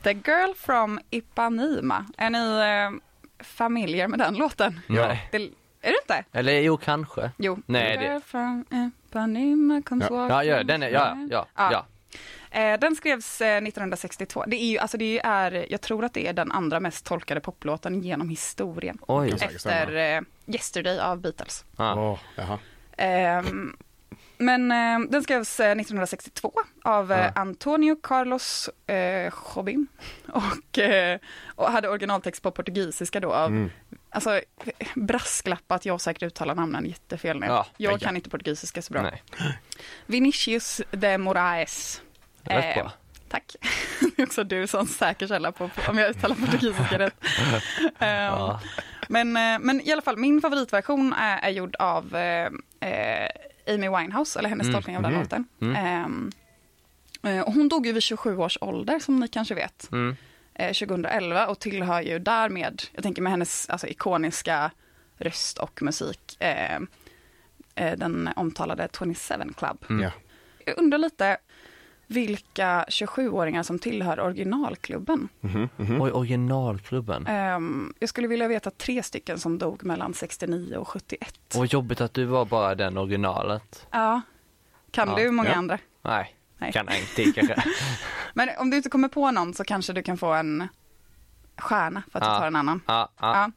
The Girl from Ipanema. Är ni eh, familjer med den låten? Nej. Det, är du inte? Eller jo, kanske. Jo. Nej, The det- Girl from Ipanema comes Ja. walking Ja, ja, den är, ja, ja, Ja. ja. Eh, den skrevs eh, 1962. Det är ju, alltså det är, jag tror att det är den andra mest tolkade poplåten genom historien. Oj. Efter eh, Yesterday av Beatles. Ja. Jaha. Ehm, men eh, den skrevs eh, 1962 av eh, Ja. Antonio Carlos eh, Jobim och, eh, och hade originaltext på portugisiska då av, Mm. alltså brasklapp att jag säkert uttalar namnen jättefel nu. Ja, jag ja. kan inte portugisiska så bra. Nej. Vinicius de Moraes. Rätt Eh, bra. Tack. Det är också du som säker källa på om jag uttalar portugisiska rätt. Ehm, Ja. men, eh, men i alla fall, min favoritversion är, är gjord av eh, eh, Amy Winehouse, eller hennes Mm, tolkning av den mhm, låten. mm. Ehm, eh, och hon dog ju vid 27 års ålder, som ni kanske vet, Mm. eh, 2011 och tillhör ju därmed, jag tänker med hennes alltså, ikoniska röst och musik, eh, eh, den omtalade 27 Club. Mm. Ja. Jag undrar lite vilka 27-åringar som tillhör originalklubben. Mhm, mhm. Oj, originalklubben. Ehm, jag skulle vilja veta tre stycken som dog mellan 69 och 71. Och jobbigt att du var bara den originalet. Ja. Kan Ja. du många Ja. andra? Nej, Nej. kan jag inte kanske. Men om du inte kommer på någon så kanske du kan få en stjärna för att Ja. du tar en annan. Ja, ja. Ja.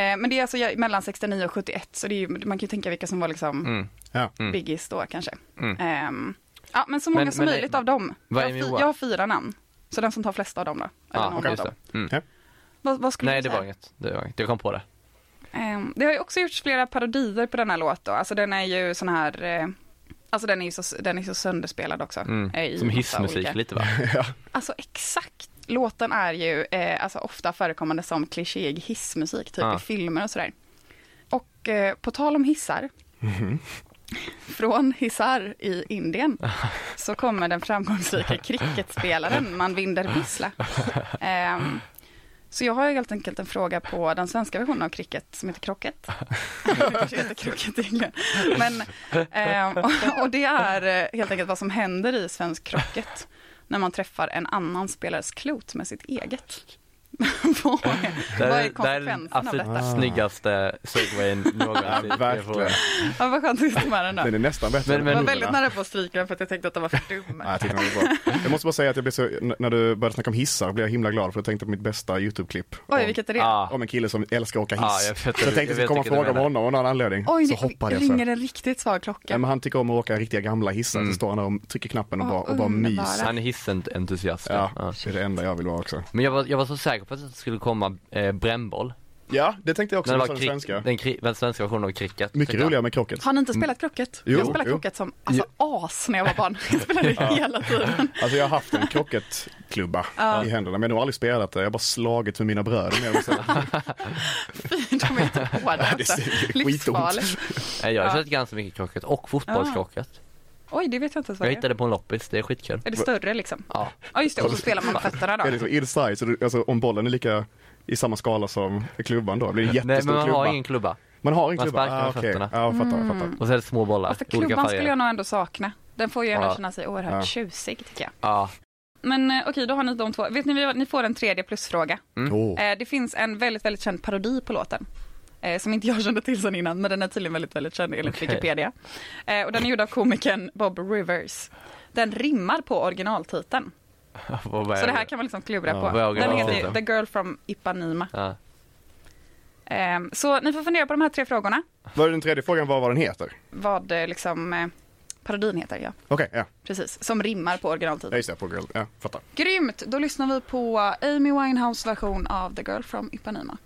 Eh, men det är alltså mellan 69 och 71, så det är, ju- man kan ju tänka vilka som var liksom Mm. Ja. Mm. biggies då kanske. Mm. Ehm, ja, men så många Men- som men- möjligt av dem. vad Jag är jag har fyra namn. Så den som tar flest av dem då. Eller Ja, någon okej, av just dem. det. Mm. Ja. Vad, vad skulle Nej, du det säga? var inget. Det var inget. Jag kom på det. Ehm, det har ju också gjorts flera parodier på denna låt då. Alltså den är ju sån här, eh, alltså den är ju så, den är så sönderspelad också. Mm. i Som hissmusik olika- lite va? Alltså exakt. Låten är ju eh, alltså ofta förekommande som klichéig hissmusik, typ Ja. i filmer och sådär. Och eh, på tal om hissar, från Hisar i Indien så kommer den framgångsrika cricketspelaren Manvinder Bisla. Ehm, så jag har ju helt enkelt en fråga på den svenska versionen av cricket som heter krocket. heter krocket egentligen. Men, ehm, och, och det är eh, helt enkelt vad som händer i svensk krocket när man träffar en annan spelares klot med sitt eget. vad är, Det vad är, är det är konsekvenserna av detta? snyggaste segwayen någonsin. Ja, verkligen. Ja, vad skönt att med den där. Den är nästan bättre Men- men- Jag var väldigt nära på att stryka den för att jag tänkte att den var för dum. Ja, jag var. Jag måste bara säga att jag blev så, när du började snacka om hissar blev jag himla glad för jag tänkte på mitt bästa YouTube-klipp. Oj, om, vilket är det? Ja, om en kille som älskar att åka hiss. Ja, jag vet- så jag tänkte att jag komma fråga om honom av någon anledning. Oj, så hoppade jag så. ringer en riktigt svag klocka. Ja, men han tycker om att åka riktiga gamla hissar, Mm. så står han där och trycker knappen och bara, och bara myser. han är hissentusiast. Ja, Ja. det är det enda jag vill vara också. Men jag var, jag var så säker på att det skulle komma eh, brännboll. Ja, det tänkte jag också det den svenska. den, kri- den svenska versionen av cricket. Mycket roligare med krocket. Har ni inte spelat krocket? Jo, jag spelade jo. krocket som alltså, as när jag var barn. Jag spelade det hela tiden. Alltså jag har haft en krocketklubba Ja. i händerna, men jag har nog aldrig spelat det. Jag har bara slagit för mina bröder med det. Fy, de är inte hårda. Det Alltså. skitont. Livsfarligt. Nej, Jag har Ja. kört ganska mycket krocket och fotbollskrocket. Oj, det vet jag inte ens vad Jag det är. hittade på en loppis, det är skitkul. Är det större liksom? Ja. Ja, just det. Och så spelar man med fötterna Är det då. liksom inside, så du, alltså, om bollen är lika i samma skala som klubban då, blir det en Nej jättestor men man klubba. har ingen klubba. Man har en man klubba? sparkar med okej. fötterna. Ja, jag fattar, jag Mm. fattar. Och så är det små bollar, för olika klubban skulle färger. jag nog ändå sakna. Den får ju ändå Ja. känna sig oerhört Ja. tjusig tycker jag. Ja. Men eh, okej, då har ni de två. Vet ni, vad? ni får en tredje plusfråga. Mm. Åh. Eh, det finns en väldigt, väldigt känd parodi på låten. Eh, som inte jag kände till sedan innan, men den är tydligen väldigt, väldigt känd enligt Okej. Wikipedia. Eh, och den är gjord av komikern Bob Rivers. Den rimmar på originaltiteln. Så det här kan man liksom klura Ja, på. Den heter? The Girl from Ipanema. Ja. Eh, så ni får fundera på de här tre frågorna. Var den tredje frågan var vad den heter? Vad eh, liksom eh, parodin heter, ja. Okej, ja. Precis. Som rimmar på Ja, originaltiteln. just det, på girl. Ja, fattar. Grymt! Då lyssnar vi på Amy Winehouse version av The Girl from Ipanema.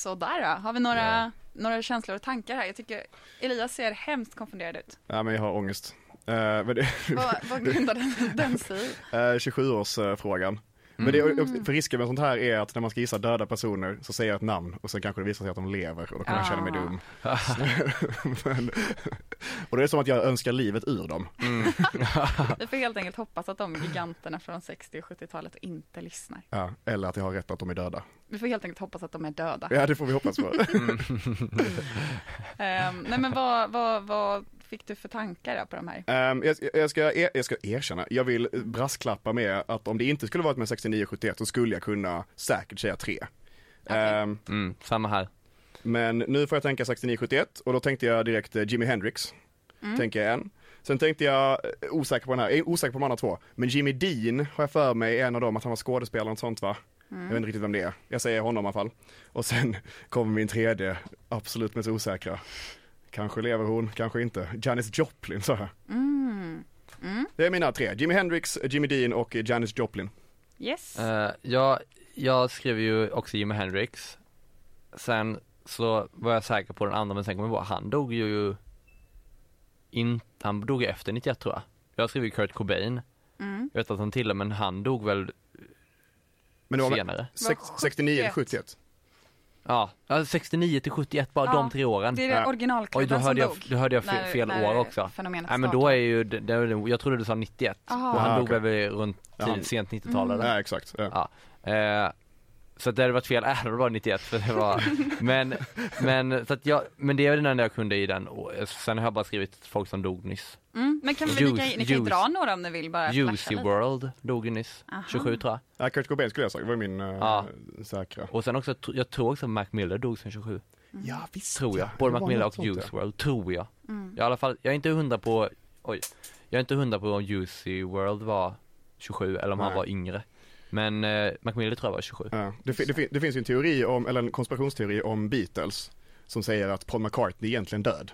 Sådär då, har vi några, några känslor och tankar här? Jag tycker Elias ser hemskt konfunderad ut. Ja, men jag har ångest. Uh, men det, Vad, vad grundar den, den sig i? eh, 27-årsfrågan. Men det är också, för risken med sånt här är att när man ska gissa döda personer så säger jag ett namn och sen kanske det visar sig att de lever och då kan jag känna mig Ah. dum. Men, och det är som att jag önskar livet ur dem. Vi får helt enkelt hoppas att de giganterna från 60 och 70-talet inte lyssnar. Ja, eller att jag har rätt att de är döda. Vi får helt enkelt hoppas att de är döda. Ja, det får vi hoppas på. Ehm, nej men vad, vad, vad fick du för tankar då på de här? Ehm, jag, jag, ska, jag ska erkänna, jag vill brasklappa med att om det inte skulle varit med 69-71 så skulle jag kunna säkert säga tre. Ehm, Mm, samma här. men nu får jag tänka 69-71 och då tänkte jag direkt eh, Jimi Hendrix. Tänker jag en. Sen tänkte jag, eh, osäker på den här, jag är osäker på de andra två, men Jimmy Dean har jag för mig en av dem, att han var skådespelare och sånt va? Jag vet inte riktigt vem det är. Jag säger honom i alla fall. Och sen kommer min tredje, absolut mest osäkra. Kanske lever hon, kanske inte. Janis Joplin sa jag. Mm. Mm. Det är mina tre. Jimi Hendrix, Jimmy Dean och Janis Joplin. Yes. Uh, jag, jag skrev ju också Jimi Hendrix. Sen så var jag säker på den andra men sen kom jag på, han dog ju inte, han dog efter 91 tror jag. Jag skrev ju Kurt Cobain. Mm. Jag vet att han tillhör men han dog väl Men det var senare. sex, 69 eller 71. Ja, ja, 69 till 71 bara Ja, de tre åren. Det är det originalklubben Oj, då som hörde jag, dog. då hörde jag fel, när- fel när år också. Nej men då är ju, det, det, jag trodde du sa 91. Aha. Och han Ah, dog okej. väl runt Ja. tid, sent 90-tal eller? Ja, exakt. Ja. Ja. Eh, så att det hade varit fel även om det var 91 för det var, men, men, så att jag, men det är den enda jag kunde i den och sen har jag bara skrivit folk som dog nyss. Mm, men kan vi, ni kan, ni kan ju Juice- dra några om ni vill bara Juicy. World dog ju nyss, Aha. 27 tror jag. Ja, Kurt Cobain skulle jag säga, det var min uh, Ja. säkra. Och sen också, jag tror också Mac Miller dog sen 27, Ja, visst tror jag. ja. Både Mac Miller och Juice ja. World, tror jag. Mm. I alla fall, jag är inte hundra på, oj, jag är inte hundra på om Juicy World var 27 eller om han Nej. var yngre. Men eh, Macmillan tror jag var 27. Ja. Det, det, det finns ju en teori om, eller en konspirationsteori om Beatles som säger att Paul McCartney är egentligen död.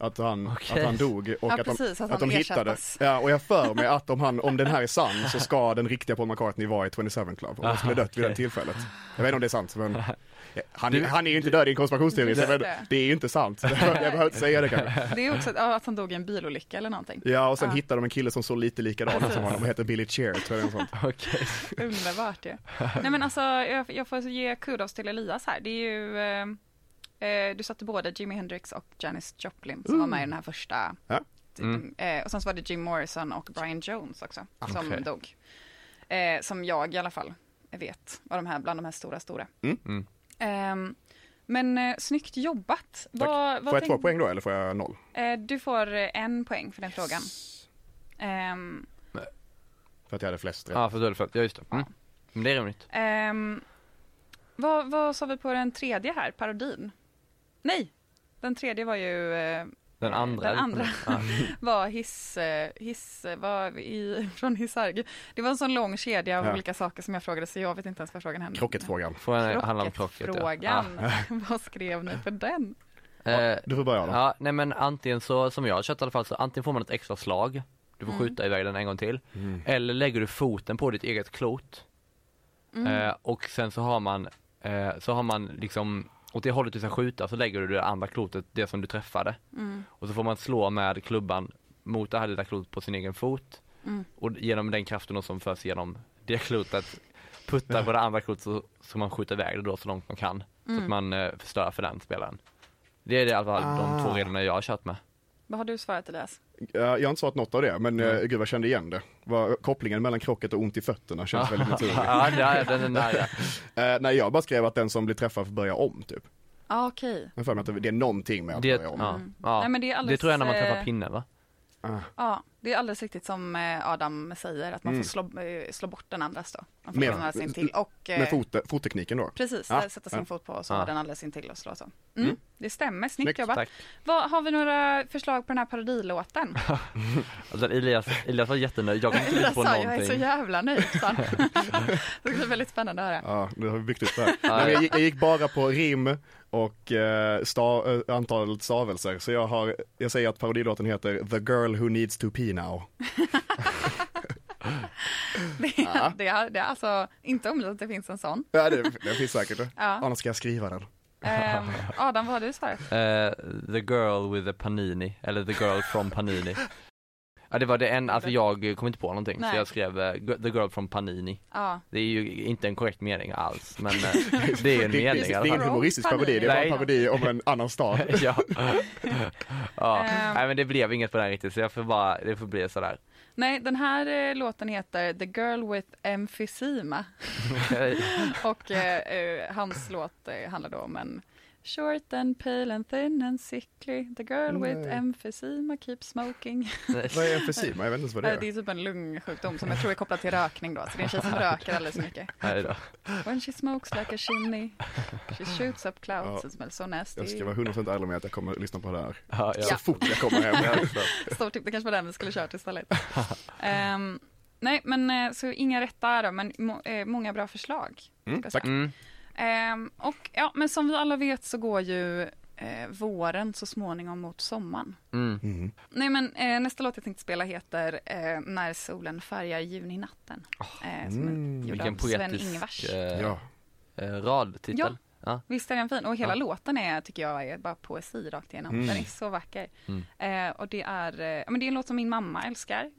Att han, Okej. att han dog och Ja, att, de, precis, att att de hittade. Ja, och jag för mig att om, han, om den här är sann så ska den riktiga Paul McCartney vara i 27 Club och han skulle dött vid det tillfället. Jag vet inte om det är sant men han, Du- han är ju inte död i en konspirationsteori så det. det är ju inte sant. Jag behöver inte säga det kanske. Det är också att, ja, att han dog i en bilolycka eller någonting. Ja och sen Ja. hittade de en kille som såg lite likadan ut som honom och heter Billy Chair tror jag sånt. Okej. Underbart ju. Nej men alltså, jag, jag får ge kudos till Elias här. Det är ju, eh, du satte både Jimi Hendrix och Janis Joplin som var med i den här första. Ja. Mm. Eh, och sen så var det Jim Morrison och Brian Jones också som dog. Eh, som jag i alla fall vet var de här, bland de här stora, stora. Mm. Ehm, men eh, snyggt jobbat. Vad, vad Får jag två tänk- poäng då eller får jag noll? Eh, du får eh, en poäng för den frågan. Ehm, För att jag hade flest rätt. Ja, för du hade följt, ja just det. Mm. Men det är rimligt. ehm, vad, vad sa vi på den tredje här, parodin? Nej, den tredje var ju eh, Den andra. Den andra. Ja. var hiss, eh, hiss var i, från Hissarg. Det var en sån lång kedja av Ja. olika saker som jag frågade så jag vet inte ens vad frågan hände. Krocketfrågan. Får en handla om krocket. ja. Krocketfrågan. vad skrev ni för den? Ja. Eh, Du får börja då. ja, nej men antingen så, som jag har kört i alla fall, så antingen får man ett extra slag. Du får Mm. skjuta iväg den en gång till. Mm. Eller lägger du foten på ditt eget klot. Mm. Eh, och sen så har man, eh, så har man liksom, åt det hållet du ska skjuta så lägger du det andra klotet, det som du träffade. Mm. Och så får man slå med klubban mot det här lilla klotet på sin egen fot. Mm. Och genom den kraften som förs genom det klotet putta på det andra klotet så ska man skjuta iväg det då så långt man kan. Så Mm. att man eh, förstör för den spelaren. Det är i alla fall de två Ah. reglerna jag har kört med. Vad har du svarat Elias? Ja, Jag har inte svarat något av det, men Nej. mm. gud vad jag kände igen det. Var, kopplingen mellan krocket och ont i fötterna känns väldigt naturlig. ja, det är, den är nära. Eh, nej, jag bara skrev att den som blir träffad får börja om typ. Ah, okej. Jag har för mig att det- det är någonting med att Det, börja om. ja, Mm. ja. Nej, men det är det alldeles, tror jag när man träffar eh, pinnen va? Ah. Ja, det är alldeles riktigt som eh, Adam säger, att man Mm. får slå, eh, slå bort den andras då. Man får Med- den alldeles intill och... eh, Med fot, fottekniken då. Precis, där sätta sin ja. fot på och så har den alldeles intill och slå så. Mm, Mm. Det stämmer, snyggt Snyggt, jobbat. Tack. Vad, har vi några förslag på den här parodilåten? Alltså, Elias, Elias var jättenöjd, jag kom inte Elias på sa, jag är så någonting. jävla nöjd. Det blir väldigt spännande att höra. Ja, det har vi byggt upp det här. Nej, jag, gick, jag gick bara på rim och eh, sta, eh, antalet stavelser. Så jag, har, jag säger att parodilåten heter The Girl Who Needs to Pee Now. Det, Ja. det, är, det är alltså inte omöjligt att det finns en sån. Ja, det, det finns säkert. Ja. Annars ska jag skriva den. Ehm, Adam, vad har du svarat? Eh, the girl with the panini, eller the girl from panini. Ja det var det en, alltså jag kom inte på någonting Nej. så jag skrev eh, The Girl from Panini. Ja. Det är ju inte en korrekt mening alls men eh, det är ju en Det, det, mening det i är ingen humoristisk parodi, det är bara en parodi om en annan stad. ja. ja. Ehm. Nej men det blev inget på den riktigt så jag får bara, det får bli sådär. Nej, den här eh, låten heter The Girl with Emphysema. Och eh, eh, hans låt eh, handlar då om en Short and pale and thin and sickly The girl with Nej. emphysema keeps smoking. Vad är emfysema? Jag vet inte vad det Eh, Det är. är typ en lungsjukdom som jag tror är kopplad till rökning då. Så det är en tjej som röker alldeles för mycket. Nej då. When she smokes like a chimney She shoots up clouds Ja. and smells so nasty. Jag ska vara 100% ärlig med att jag kommer att lyssna på det här Ja, ja. så fort jag kommer hem. Jag också. Stor tipp, det kanske var den vi skulle kört istället. Ehm, nej, men eh, så inga rätt där då, men må, eh, många bra förslag. Mm, tack. Mm. Ehm, och ja, men som vi alla vet så går ju eh, våren så småningom mot sommaren. Mm. Mm. Nej men eh, nästa låt jag tänkte spela heter eh, När solen färgar juninatten. Eh, som Mm, är gjord Vilken av Sven poetisk Ingvars. eh, Ja. eh, radtitel. Ja. Visst är den fin? Och hela Ja. låten är, tycker jag, är bara poesi rakt igenom. Mm. Den är så vacker. Mm. Eh, och det är, eh, ja, men det är en låt som min mamma älskar.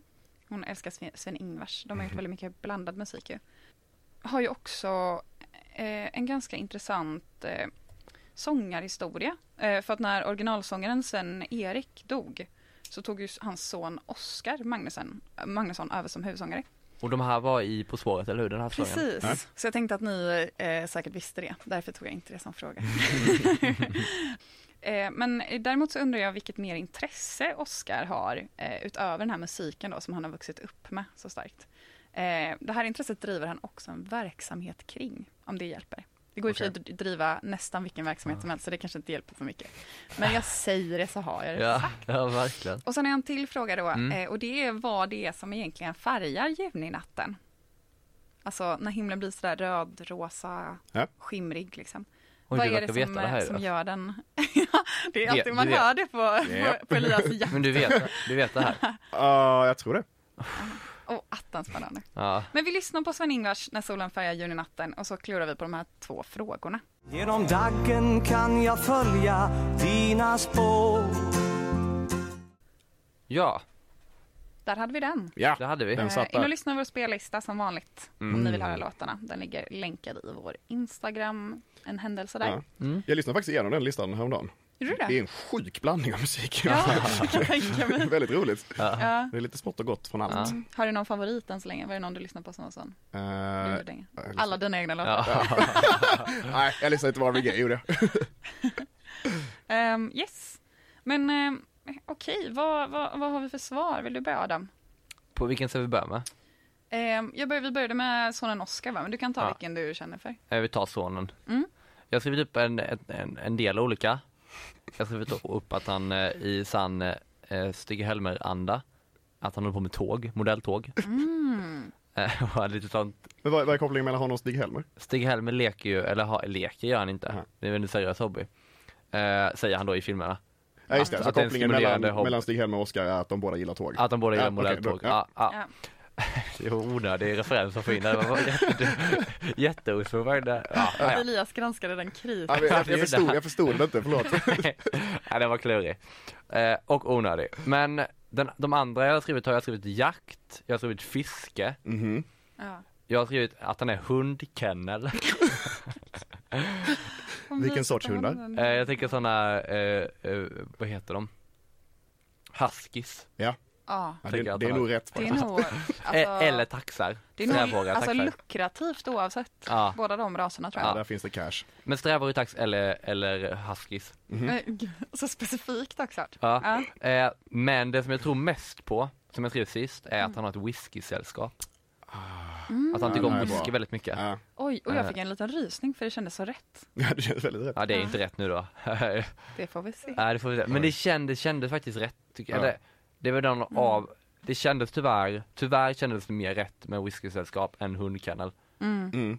Hon älskar Sven, Sven Ingvars. De har gjort väldigt mycket blandad musik ju. Har ju också eh, en ganska intressant eh, sångarhistoria. Eh, för att när originalsångaren Sven-Erik dog så tog ju hans son Oskar Magnusson, Magnusson över som huvudsångare. Och de här var i På spåret, eller hur? Den här sången? Precis, Ja. så jag tänkte att ni eh, säkert visste det. Därför tog jag inte det som fråga. eh, men däremot så undrar jag vilket mer intresse Oscar har eh, utöver den här musiken då som han har vuxit upp med så starkt. Eh, det här intresset driver han också en verksamhet kring, om det hjälper. Det går ju okay. att driva nästan vilken verksamhet som helst, så det kanske inte hjälper så mycket. Men jag säger det så har jag det Ja, ja verkligen. och sen har jag en till fråga då, Mm. eh, och det är vad det är som egentligen färgar juninatten. Alltså när himlen blir sådär röd, rosa, Ja. skimrig liksom. Oj, vad du är det som, det här eh, som då. gör den? Ja, det är alltid, Vet- man du vet. hör det på, Ja. på, på Elias jakt. Men du vet, du vet det här? Ja, jag tror det. Åh, attans spännande. Ja. Men vi lyssnar på Sven-Ingvars När solen färgar juninatten och så klurar vi på de här två frågorna. Genom daggen kan jag följa dina spår ja, Där hade vi den. Ja, det hade vi. Den Eh, satt in och där. lyssna på vår spellista som vanligt. Om Mm. ni vill höra låtarna. Den ligger länkad i vår Instagram. En händelse där. Ja. Mm. Jag lyssnade faktiskt igenom den listan häromdagen. Gjorde du Det det? är en sjuk blandning av musik. Ja. Väldigt roligt. Ja. Det är lite smått och gott från allt. Ja. Mm. Har du någon favorit än så länge? Var det någon du lyssnar på som var sån? Lyssnar- Alla dina egna låtar? Nej, jag lyssnade inte på Marvin Gaye, gjorde jag. Ehm, yes. Men ehm, okej, vad, vad, vad har vi för svar? Vill du börja Adam? På vilken ska vi börja med? Ehm, jag började, vi började med sonen Oscar va? Men du kan ta Ja. vilken du känner för. Jag vill ta sonen. Mm. Jag har skrivit upp en, en, en del olika. Jag har skrivit upp att han eh, i sann eh, Stig Helmer-anda, att han håller på med tåg, modelltåg. Mm. Eh, och hade lite sånt. Men vad, vad är kopplingen mellan honom och Stig-Helmer? Stig Helmer leker ju, eller ha, leker gör han inte. Aha. Det är väl en seriös hobby. Eh, säger han då i filmerna. Ja just det, Att så det är en kopplingen stimulerande mellan, mellan Stig-Helmer och Oscar är att de båda gillar tåg. Att de båda gör Ja, okej, modelltåg. bra. ja. Ja, Ja. Det är onödig referens att få in där. Det var jätte- Jätteosmart. Ja. Elias granskade den kritiskt. Ja, jag, jag, förstod, jag förstod det inte, förlåt. ja, den var klurig. Eh, och onödig. Men den, de andra jag har skrivit har jag skrivit jakt, jag har skrivit fiske, Mhm. Ja. jag har skrivit att han är hundkennel. Vilken vi sorts hundar? eh, jag tänker sådana, eh, vad heter de? Huskies. Ja, Ja, det, det är nog rätt. det är nog, alltså, Eh, Eller taxar. det är nog alltså, lukrativt oavsett. Ja. Båda de raserna tror Ja, jag. där finns det cash. Men strävhårig tax eller, eller huskies. Gud, Så specifikt också. Ja. Ja. Eh, men det som jag tror mest på, som jag skrev sist, är att han har ett whiskysällskap. Mm. Att han tycker Ja, om whisky väldigt mycket. Ja. Oj, och jag Eh. fick en liten rysning för det kändes så rätt. ja, det känns väldigt rätt. Ja det är Ja. inte rätt nu då. Det får vi se. Nej det får vi se. Men det kändes, kändes faktiskt rätt. Tycker jag. Det var den av, det kändes tyvärr, tyvärr kändes det mer rätt med whiskysällskap än hundkennel. Mm. Mm.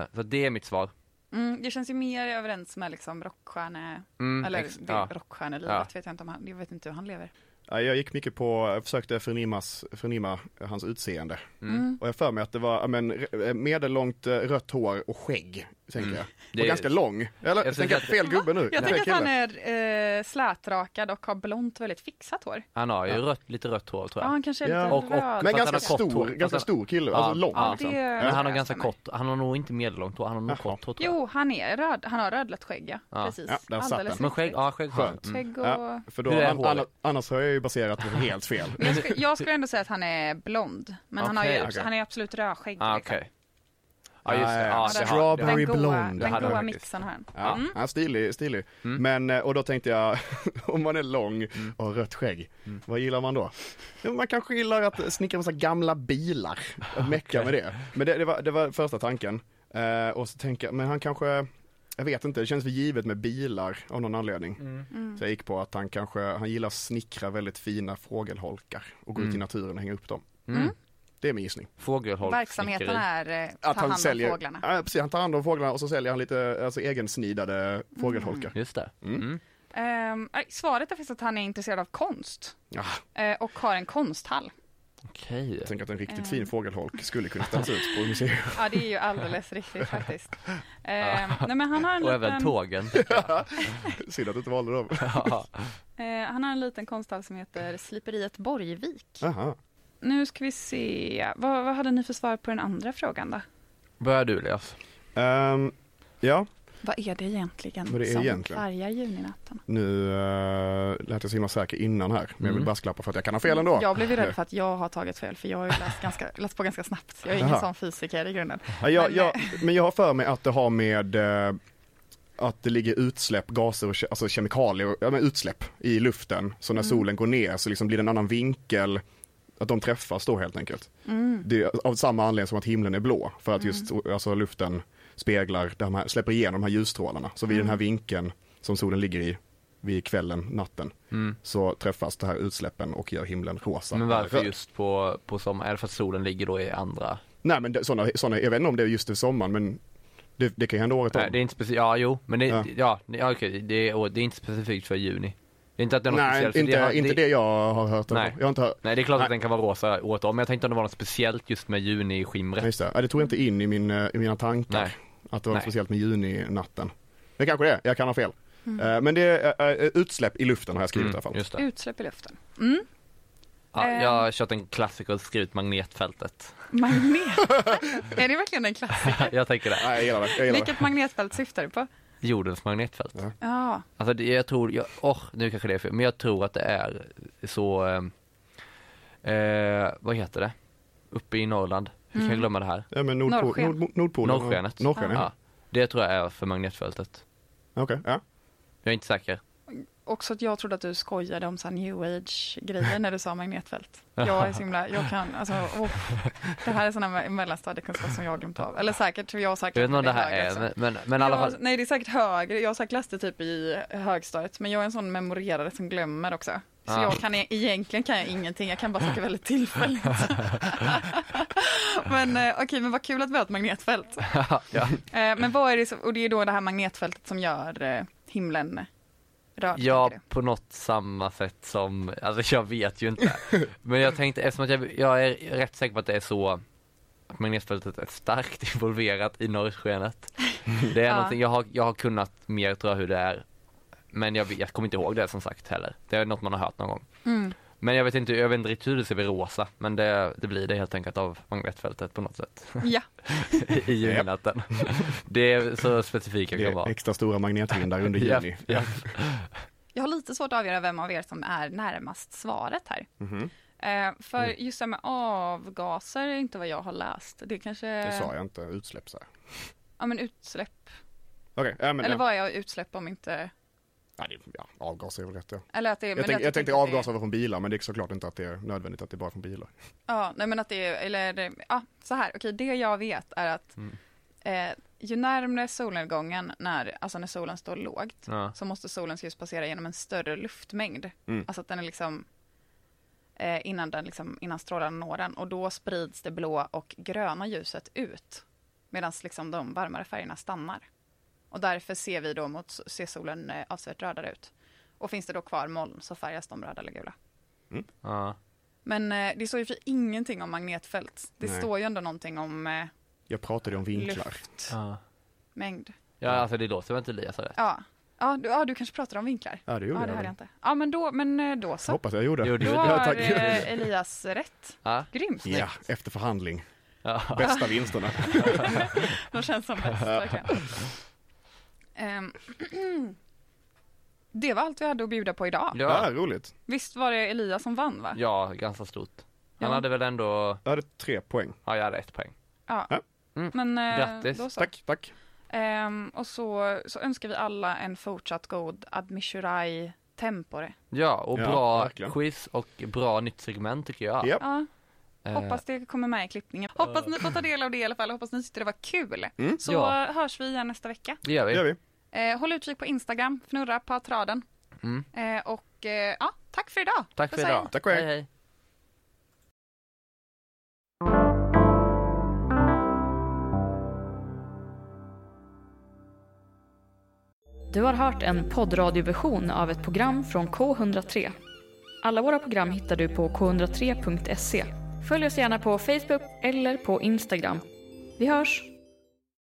Eh, så det är mitt svar. Mm, det känns ju mer överens med liksom rockstjärne, Mm, eller ex- ja. rockstjärnelivet Ja. vet jag inte om han, jag vet inte hur han lever. Ja, jag gick mycket på, jag försökte förnimas, förnimma hans utseende. Mm. Mm. Och jag för mig att det var men, r- medellångt eh, rött hår och skägg tänker jag. Det är- ganska lång. Eller Jag tänker jag tycker fel gubbe nu? Jag tänker att han är eh, slätrakad och har blont väldigt fixat hår. Han har ju rött, lite rött hår tror Ja, jag. han kanske är Ja. lite Och- och- röd. Men ganska han stor, hår. ganska han- stor kille, Ja, alltså lång ja. liksom. Det- Men han har Ja, ganska kort, han har nog inte medellångt hår, han har nog kort hår. Jo, han är röd. Han har rödlätt skägg, ja. Ja. Precis. Ja, där satt Alldeles den. Men skägg, ja skägg Skönt. Mm. Skägg och... Ja, för då, Hur är an, håret? an, annars har jag ju baserat det helt fel. Jag, skulle, jag skulle ändå säga att han är blond. Men han, har ju, han är absolut rödskägg. Ah, liksom. Ja just det, Ja, det Strawberry Den goa, blond. Det den goa mixen han. Ja, Mm. ja, stilig, stilig. Mm. Men, eh, och då tänkte jag, om man är lång Mm. och rött skägg, vad gillar man då? Man kanske gillar att snickra massa gamla bilar, mecka med det. Men det, det, var, det var första tanken. Eh, och så tänker jag, men han kanske, jag vet inte, det känns för givet med bilar av någon anledning. Mm. Så jag gick på att han kanske, han gillar att snickra väldigt fina fågelholkar och gå ut i Mm. naturen och hänga upp dem. Mm. Det är min gissning. Fågelholk, Verksamheten snickeri. är eh, ta Att han hand säljer, om fåglarna. Ja, precis, han tar hand om fåglarna och så säljer han lite alltså, egensnidade fågelholkar. Just det. Mm. Mm. Ehm, nej, svaret är faktiskt att han är intresserad av konst. Ja, eh, och har en konsthall. Okej. jag tänker att en riktigt Eh. fin fågelholk skulle kunna ställas ut på museum. Ja, det är ju alldeles riktigt faktiskt. Ehm, nej, men han har en Och även liten, tågen. Synd att du inte valde dem. Ja. eh, han har en liten konsthall som heter Sliperiet Borgvik. Aha. Nu ska vi se, vad, vad hade ni för svar på den andra frågan då? Börjar du Elias? Ehm, ja, Vad är det egentligen Vad det är som egentligen? färgar juninatten? nu uh, lät jag så himla säker innan här, men jag vill Mm. brasklappa för att jag kan ha fel ändå. Jag blev ju rädd för att jag har tagit fel, för jag har ju läst, ganska, läst på ganska snabbt. Jag är ingen Jaha. sån fysiker i grunden. Ja, jag, Men, jag, men jag har för mig att det har med eh, att det ligger utsläpp, gaser och ke- alltså kemikalier, ja, men utsläpp i luften. Så när Mm. solen går ner så liksom blir det en annan vinkel, att de träffas då helt enkelt. Mm. Det är av samma anledning som att himlen är blå, för att just alltså, luften speglar, de här, släpper igenom de här ljusstrålarna. Så vid Mm. den här vinkeln som solen ligger i, vid kvällen, natten, Mm. så träffas de här utsläppen och gör himlen rosa. Men varför röd. just på, på sommaren? Är det för att solen ligger då i andra? Nej men det, såna, såna, jag vet inte om det är just i sommaren, men det, det kan ju hända året om. Nej, det är inte specifikt, ja jo, men det, Ja. ja, ja, okej, det, är, det är inte specifikt för juni. Det är inte att det är något Nej, speciellt. för inte, har- inte det jag har hört. Nej. Jag har inte hört. Nej, det är klart Nej. att den kan vara rosa året om, men jag tänkte om det var något speciellt just med juni-skimret. Just det. Ja, det tog jag inte in i, min, eh, i mina tankar. Nej. Att det var Nej. speciellt med juninatten. Det kanske det är, jag kan ha fel. Mm. Eh, Men det är eh, utsläpp i luften har jag skrivit i alla fall. just det. Utsläpp i luften. Mm. Ja, jag har kört en klassiker och skrivit magnetfältet. Magnet. är det verkligen en klassiker? jag tänker det. Nej, jag gillar det. Jag gillar det. Vilket magnetfält syftar du på? Jordens magnetfält. Ja. Ja, Alltså det, jag tror, jag, oh, nu kanske det är fel, men jag tror att det är så, eh, eh, vad heter det? Uppe i Norrland. Hur kan jag Mm. glömma det här? Ja, men Nordpol, Norrsken. Nord, Nordpolen. Norrskenet. Norrsken, ja. Ja, det tror jag är för magnetfältet. Okej, ja. Jag är inte säker. Också att jag trodde att du skojade om så här new age-grejer när du sa magnetfält. Jag är så himla, jag kan, alltså, oh, det här är sådana mellanstadiekunskap som jag har glömt av. Eller säkert, jag har säkert Jag vet inte om det här är, också. men, men, i alla fall. Jag- Nej, det är säkert högre. Jag har säkert läst det typ i högstadiet, men jag är en sån memorerare som glömmer också. Så Ah. jag kan e- egentligen kan jag ingenting, jag kan bara saker väldigt tillfälligt. men eh, okej, men vad kul att vi har ett magnetfält. ja. Eh, men vad är det, så, och det är då det här magnetfältet som gör eh, himlen röd? Ja, på något samma sätt som, alltså jag vet ju inte. Men jag tänkte, eftersom att jag, jag är rätt säker på att det är så att magnetfältet är starkt involverat i norrskenet. Det är Ja. någonting, jag har, jag har kunnat mer tror jag hur det är. Men jag, jag kommer inte ihåg det som sagt heller. Det är något man har hört någon gång. Mm. Men jag vet inte, jag vet inte riktigt hur det ser vid rosa. Men det, det blir det helt enkelt av magnetfältet på något sätt. Ja, I julnatten. Det är så specifika Det kan är vara. extra stora magnetvindar under juni. japp. jag har lite svårt att avgöra vem av er som är närmast svaret här. Mhm. Eh, för just det här med avgaser är inte vad jag har läst. Det kanske... Det sa jag inte, utsläpp så här. Ja men utsläpp. Okej, ja, men Eller ja. vad är utsläpp om inte... Ja, det, ja, avgaser är väl rätt ja. Eller att det är... men Jag, tänk, att jag tänkte är- avgaser var från bilar, men det är såklart inte att det är nödvändigt att det är bara från bilar. Ja, nej men att det är, eller ja, så här, okej, det jag vet är att Mm. eh, ju närmare solnedgången, när, alltså när solen står lågt, Ja. så måste solens ljus passera genom en större luftmängd. Mm. Alltså att den är liksom, eh, innan, den liksom, innan strålarna når den, och då sprids det blå och gröna ljuset ut, medan liksom de varmare färgerna stannar. Och därför ser vi då mot, ser solen eh, avsevärt rödare ut. Och finns det då kvar moln så färgas de röda eller gula. Ja. Men eh, det står ju för ingenting om magnetfält. Det Nej. står ju ändå någonting om eh, Jag pratade om vinklar. luft. Ja. mängd. Ja, alltså det låter väl inte Elias har rätt? Ja. Ja, du, ja, du kanske pratar om vinklar? Ja, det gjorde ja, det jag. hörde jag inte. Ja, men då, men eh, då så. Hoppas jag gjorde. Jo, det Då gjorde har Ja, tack. eh, Elias rätt. Ja. Grymt. Ja, efter förhandling. Ja. Bästa vinsterna. De känns som bäst, verkligen. Ehm, det var allt vi hade att bjuda på idag. Ja, Ja, roligt. Visst var det Elias som vann, va? ja, ganska stort. Han Ja. hade väl ändå, Jag hade tre poäng. ja jag hade ett poäng. Ja. Ja. Mm. Men eh, Grattis. då så. Tack, tack. Ehm, och så, så önskar vi alla en fortsatt god admissurai tempore. Ja, och Ja, bra verkligen. quiz och bra nytt segment tycker jag. Japp. Ja, Eh, hoppas det kommer med i klippningen. Hoppas ni får ta del av det i alla fall. Hoppas ni tyckte det var kul. Mm. Så Ja. hörs vi igen nästa vecka. Det gör Det vi. gör vi. Eh, håll utkik på Instagram, fnurra på traden. Mm. Eh, och eh, ja, tack för idag. Tack för idag. Tack och hej. hej, hej. Du har hört en poddradioversion av ett program från K103. Alla våra program hittar du på k103.se. Följ oss gärna på Facebook eller på Instagram. Vi hörs!